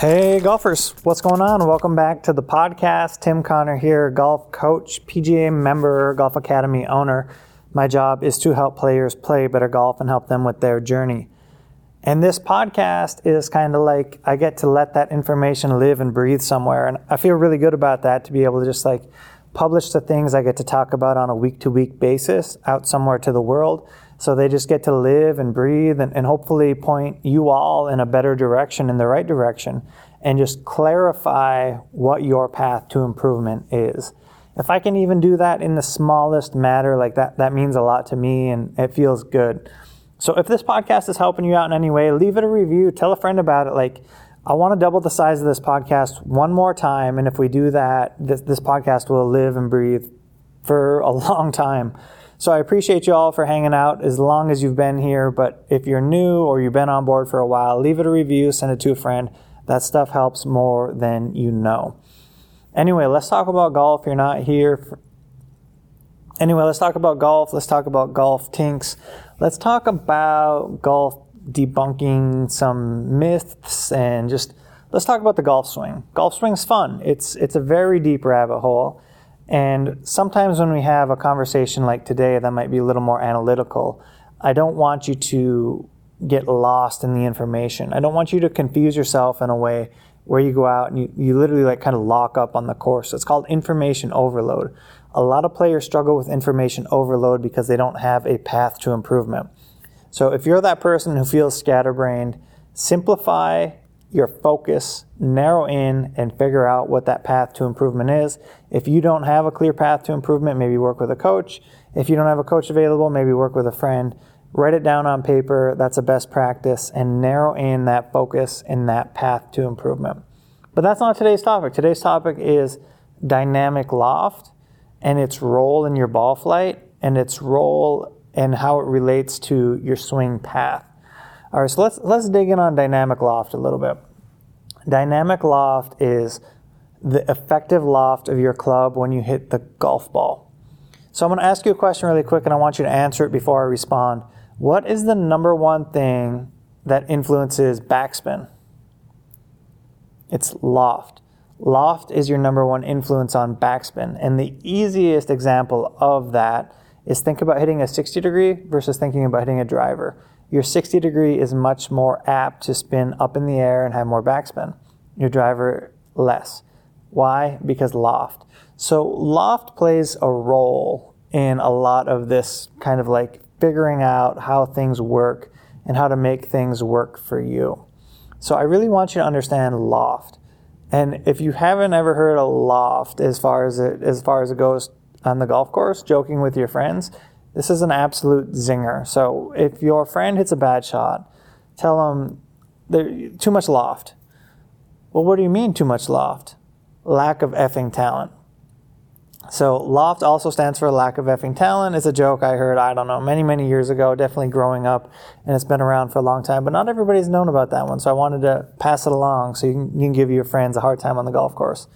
Hey, golfers, what's going on? Welcome back to the podcast. Tim Connor here, golf coach, PGA member, Golf Academy owner. My job is to help players play better golf and help them with their journey. And this podcast is kind of like I get to let that information live and breathe somewhere. And I feel really good about that to be able to just like publish the things I get to talk about on a week to week basis out somewhere to the world. So they just get to live and breathe and, and hopefully point you all in a better direction, in the right direction, and just clarify what your path to improvement is. If I can even do that in the smallest matter, like that, that means a lot to me and it feels good. So if this podcast is helping you out in any way, leave it a review, tell a friend about it. Like, I want to double the size of this podcast one more time. And if we do that, this, this podcast will live and breathe for a long time. So I appreciate you all for hanging out as long as you've been here. But if you're new or you've been on board for a while, leave it a review, send it to a friend. That stuff helps more than you know. Anyway, let's talk about golf. You're not here. For... Anyway, let's talk about golf. Let's talk about golf tinks. Let's talk about golf debunking some myths and just let's talk about the golf swing. Golf swing's fun. It's it's a very deep rabbit hole. And sometimes when we have a conversation like today that might be a little more analytical, I don't want you to get lost in the information. I don't want you to confuse yourself in a way where you go out and you, you literally like kind of lock up on the course. It's called information overload. A lot of players struggle with information overload because they don't have a path to improvement. So if you're that person who feels scatterbrained, simplify your focus, narrow in, and figure out what that path to improvement is. If you don't have a clear path to improvement, maybe work with a coach. If you don't have a coach available, maybe work with a friend. Write it down on paper. That's a best practice, and narrow in that focus and that path to improvement. But that's not today's topic. Today's topic is dynamic loft and its role in your ball flight and its role and how it relates to your swing path. All right, so let's let's dig in on dynamic loft a little bit. Dynamic loft is the effective loft of your club when you hit the golf ball. So I'm going to ask you a question really quick and I want you to answer it before I respond. What is the number one thing that influences backspin? It's loft. Loft is your number one influence on backspin. And the easiest example of that is think about hitting a 60 degree versus thinking about hitting a driver your 60 degree is much more apt to spin up in the air and have more backspin. Your driver less. Why? Because loft. So loft plays a role in a lot of this kind of like figuring out how things work and how to make things work for you. So I really want you to understand loft. And if you haven't ever heard a loft as far as it as far as it goes on the golf course, joking with your friends, this is an absolute zinger. So if your friend hits a bad shot, tell them they're too much loft. Well, what do you mean too much loft? Lack of effing talent. So loft also stands for lack of effing talent. It's a joke I heard, I don't know, many, many years ago, definitely growing up, and it's been around for a long time, but not everybody's known about that one. So I wanted to pass it along so you can, you can give your friends a hard time on the golf course.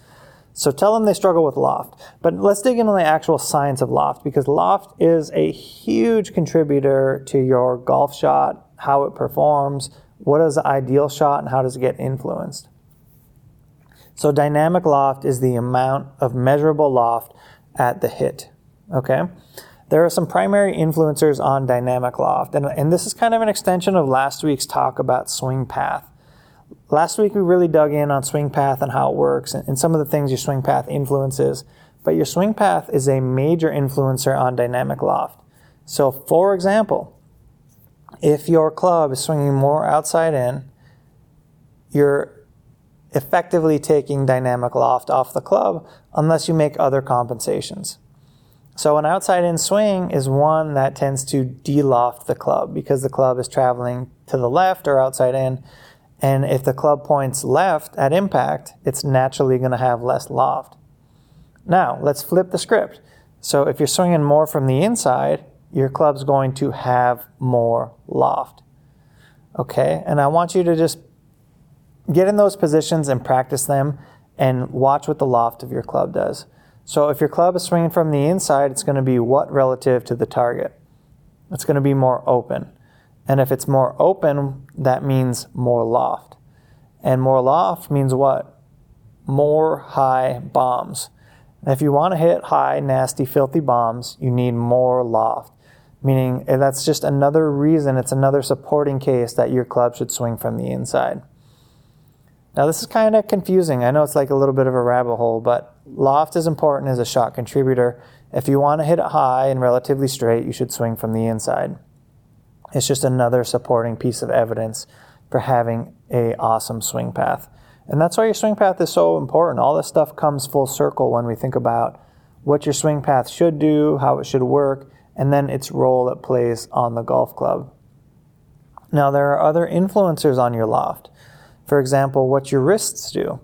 So tell them they struggle with loft. But let's dig into the actual science of loft because loft is a huge contributor to your golf shot, how it performs, what is the ideal shot, and how does it get influenced. So dynamic loft is the amount of measurable loft at the hit. Okay? There are some primary influencers on dynamic loft, and, and this is kind of an extension of last week's talk about swing path. Last week, we really dug in on swing path and how it works and, and some of the things your swing path influences. But your swing path is a major influencer on dynamic loft. So, for example, if your club is swinging more outside in, you're effectively taking dynamic loft off the club unless you make other compensations. So, an outside in swing is one that tends to de-loft the club because the club is traveling to the left or outside in and if the club points left at impact, it's naturally going to have less loft. Now, let's flip the script. So if you're swinging more from the inside, your club's going to have more loft. Okay? And I want you to just get in those positions and practice them and watch what the loft of your club does. So if your club is swinging from the inside, it's going to be what relative to the target? It's going to be more open. And if it's more open, that means more loft. And more loft means what? More high bombs. And if you want to hit high, nasty, filthy bombs, you need more loft. Meaning eh, that's just another reason, it's another supporting case that your club should swing from the inside. Now, this is kind of confusing. I know it's like a little bit of a rabbit hole, but loft is important as a shot contributor. If you want to hit it high and relatively straight, you should swing from the inside. It's just another supporting piece of evidence for having a awesome swing path. And that's why your swing path is so important. All this stuff comes full circle when we think about what your swing path should do, how it should work, and then its role it plays on the golf club. Now, there are other influencers on your loft. For example, what your wrists do.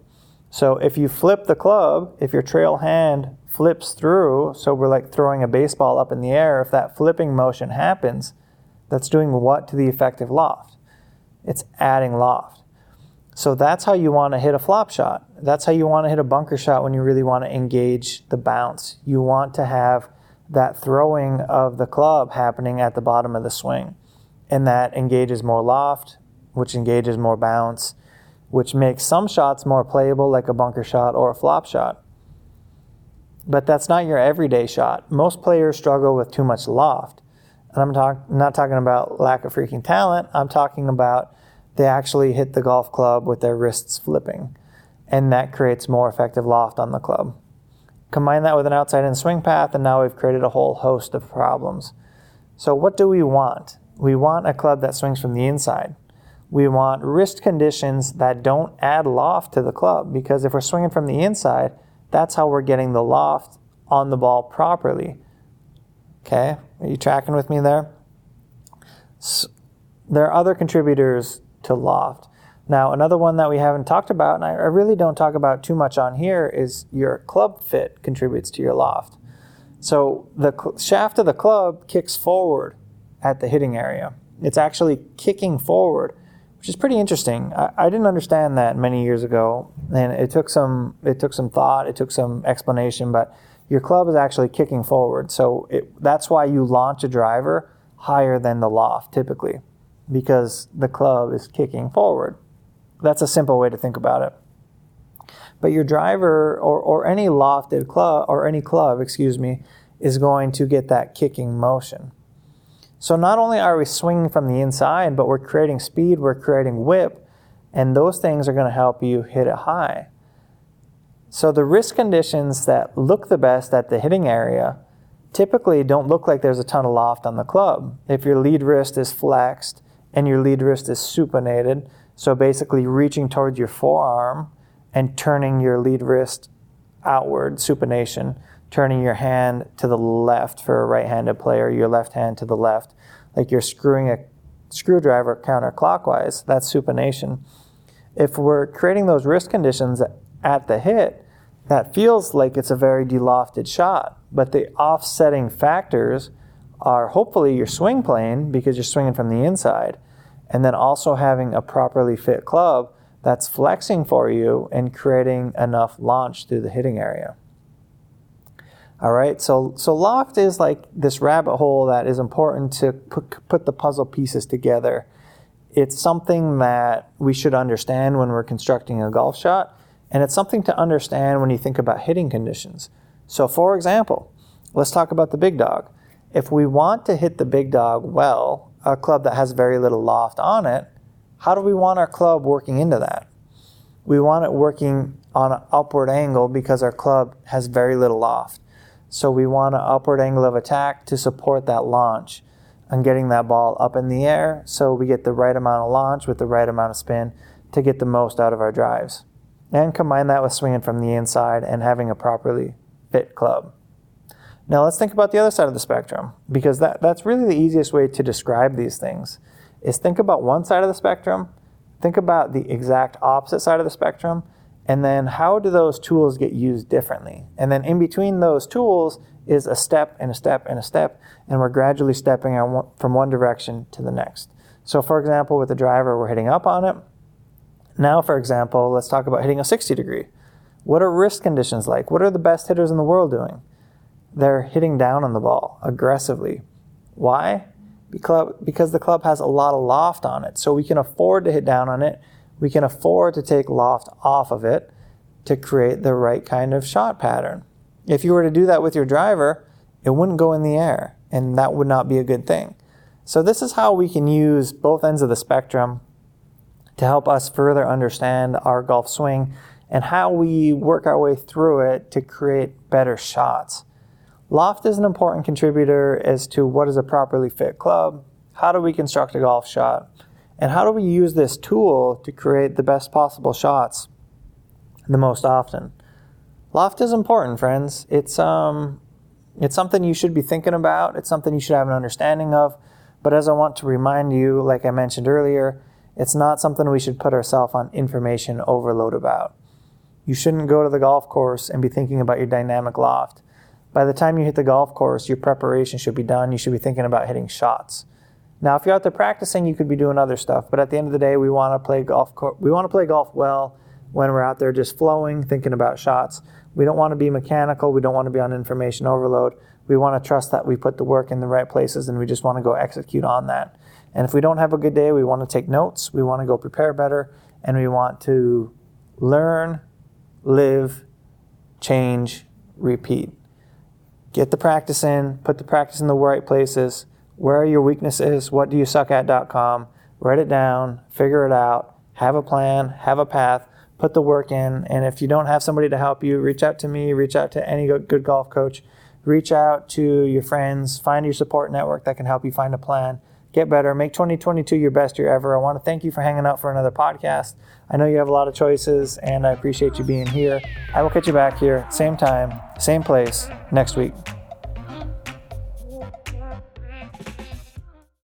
So, if you flip the club, if your trail hand flips through, so we're like throwing a baseball up in the air, if that flipping motion happens, that's doing what to the effective loft? It's adding loft. So that's how you want to hit a flop shot. That's how you want to hit a bunker shot when you really want to engage the bounce. You want to have that throwing of the club happening at the bottom of the swing. And that engages more loft, which engages more bounce, which makes some shots more playable, like a bunker shot or a flop shot. But that's not your everyday shot. Most players struggle with too much loft. And I'm talk- not talking about lack of freaking talent, I'm talking about they actually hit the golf club with their wrists flipping. And that creates more effective loft on the club. Combine that with an outside in swing path, and now we've created a whole host of problems. So, what do we want? We want a club that swings from the inside. We want wrist conditions that don't add loft to the club because if we're swinging from the inside, that's how we're getting the loft on the ball properly. Okay, are you tracking with me there? So, there are other contributors to loft. Now, another one that we haven't talked about, and I really don't talk about too much on here, is your club fit contributes to your loft. So the cl- shaft of the club kicks forward at the hitting area. It's actually kicking forward, which is pretty interesting. I, I didn't understand that many years ago, and it took some it took some thought, it took some explanation, but your club is actually kicking forward. So it, that's why you launch a driver higher than the loft typically, because the club is kicking forward. That's a simple way to think about it. But your driver or, or any lofted club or any club, excuse me, is going to get that kicking motion. So not only are we swinging from the inside, but we're creating speed, we're creating whip, and those things are going to help you hit it high. So the wrist conditions that look the best at the hitting area typically don't look like there's a ton of loft on the club. If your lead wrist is flexed and your lead wrist is supinated, so basically reaching towards your forearm and turning your lead wrist outward, supination, turning your hand to the left for a right-handed player, your left hand to the left, like you're screwing a screwdriver counterclockwise. That's supination. If we're creating those wrist conditions at the hit, that feels like it's a very delofted shot, but the offsetting factors are hopefully your swing plane because you're swinging from the inside and then also having a properly fit club that's flexing for you and creating enough launch through the hitting area. All right, so so loft is like this rabbit hole that is important to put, put the puzzle pieces together. It's something that we should understand when we're constructing a golf shot, and it's something to understand when you think about hitting conditions. So, for example, let's talk about the big dog. If we want to hit the big dog well, a club that has very little loft on it, how do we want our club working into that? We want it working on an upward angle because our club has very little loft. So we want an upward angle of attack to support that launch and getting that ball up in the air so we get the right amount of launch with the right amount of spin to get the most out of our drives. And combine that with swinging from the inside and having a properly fit club. Now let's think about the other side of the spectrum because that, that's really the easiest way to describe these things is think about one side of the spectrum, think about the exact opposite side of the spectrum, and then how do those tools get used differently? And then in between those tools is a step and a step and a step, and we're gradually stepping from one direction to the next. So for example, with the driver, we're hitting up on it. Now, for example, let's talk about hitting a 60 degree. What are wrist conditions like? What are the best hitters in the world doing? they're hitting down on the ball aggressively. Why? Because, because the club has a lot of loft on it. So we can afford to hit down on it. we can afford to take loft off of it to create the right kind of shot pattern. If you were to do that with your driver, it wouldn't go in the air, and that would not be a good thing. So, this is how we can use both ends of the spectrum to help us further understand our golf swing and how we work our way through it to create better shots. Loft is an important contributor as to what is a properly fit club, how do we construct a golf shot, and how do we use this tool to create the best possible shots the most often. Loft is important, friends. It's um it's something you should be thinking about. It's something you should have an understanding of. But as I want to remind you, like I mentioned earlier, it's not something we should put ourselves on information overload about. You shouldn't go to the golf course and be thinking about your dynamic loft. By the time you hit the golf course, your preparation should be done. You should be thinking about hitting shots. Now, if you're out there practicing, you could be doing other stuff. But at the end of the day, we want to play golf. We want to play golf well when we're out there just flowing, thinking about shots. We don't want to be mechanical. We don't want to be on information overload. We want to trust that we put the work in the right places and we just want to go execute on that. And if we don't have a good day, we want to take notes. We want to go prepare better and we want to learn, live, change, repeat. Get the practice in, put the practice in the right places. Where are your weaknesses? What do you suck at.com? Write it down, figure it out, have a plan, have a path, put the work in. And if you don't have somebody to help you, reach out to me, reach out to any good golf coach, reach out to your friends, find your support network that can help you find a plan. Get better, make 2022 your best year ever. I want to thank you for hanging out for another podcast. I know you have a lot of choices, and I appreciate you being here. I will catch you back here, same time, same place, next week.